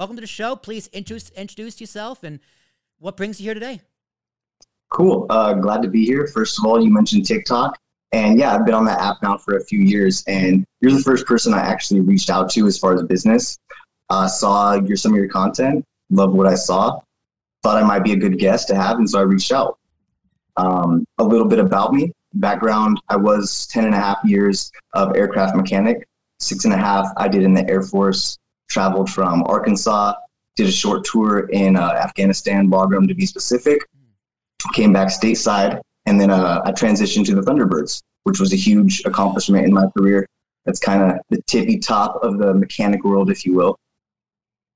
welcome to the show. Please introduce introduce yourself and what brings you here today. Cool. Uh, glad to be here. First of all, you mentioned TikTok. And yeah, I've been on that app now for a few years. And you're the first person I actually reached out to as far as business. Uh, saw your, some of your content, loved what I saw, thought I might be a good guest to have. And so I reached out. Um, a little bit about me background I was 10 and a half years of aircraft mechanic, six and a half I did in the Air Force, traveled from Arkansas, did a short tour in uh, Afghanistan, Bagram to be specific, came back stateside, and then uh, I transitioned to the Thunderbirds, which was a huge accomplishment in my career. That's kind of the tippy top of the mechanic world, if you will.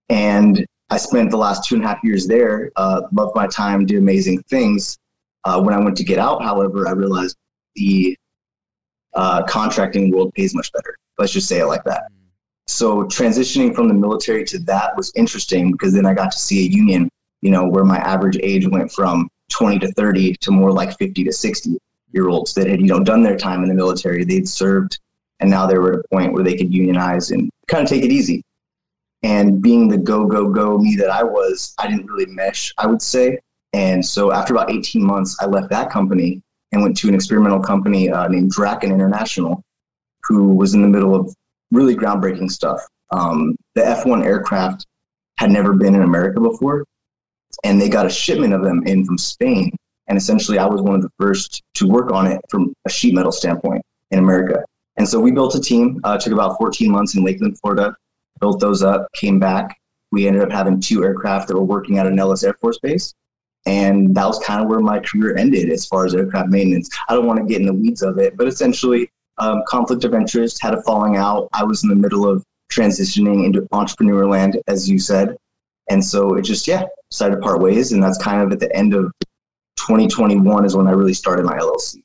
And I spent the last two and a half years there, uh, loved my time, did amazing things. Uh, when I went to get out, however, I realized the uh, contracting world pays much better. Let's just say it like that. So transitioning from the military to that was interesting because then I got to see a union, you know, where my average age went from 20 to 30 to more like 50 to 60 year olds that had, you know, done their time in the military. They'd served and now they were at a point where they could unionize and kind of take it easy. And being the go, go, go me that I was, I didn't really mesh, I would say. And so after about 18 months, I left that company and went to an experimental company uh, named Draken International, who was in the middle of really groundbreaking stuff. Um, the F 1 aircraft had never been in America before, and they got a shipment of them in from Spain. And essentially, I was one of the first to work on it from a sheet metal standpoint in America. And so we built a team. Uh, took about 14 months in Lakeland, Florida. Built those up, came back. We ended up having two aircraft that were working at a Nellis Air Force Base. And that was kind of where my career ended as far as aircraft maintenance. I don't want to get in the weeds of it, but essentially, um, conflict of interest, had a falling out. I was in the middle of transitioning into entrepreneur land, as you said. And so it just, yeah, decided to part ways. And that's kind of at the end of 2021 is when I really started my LLC.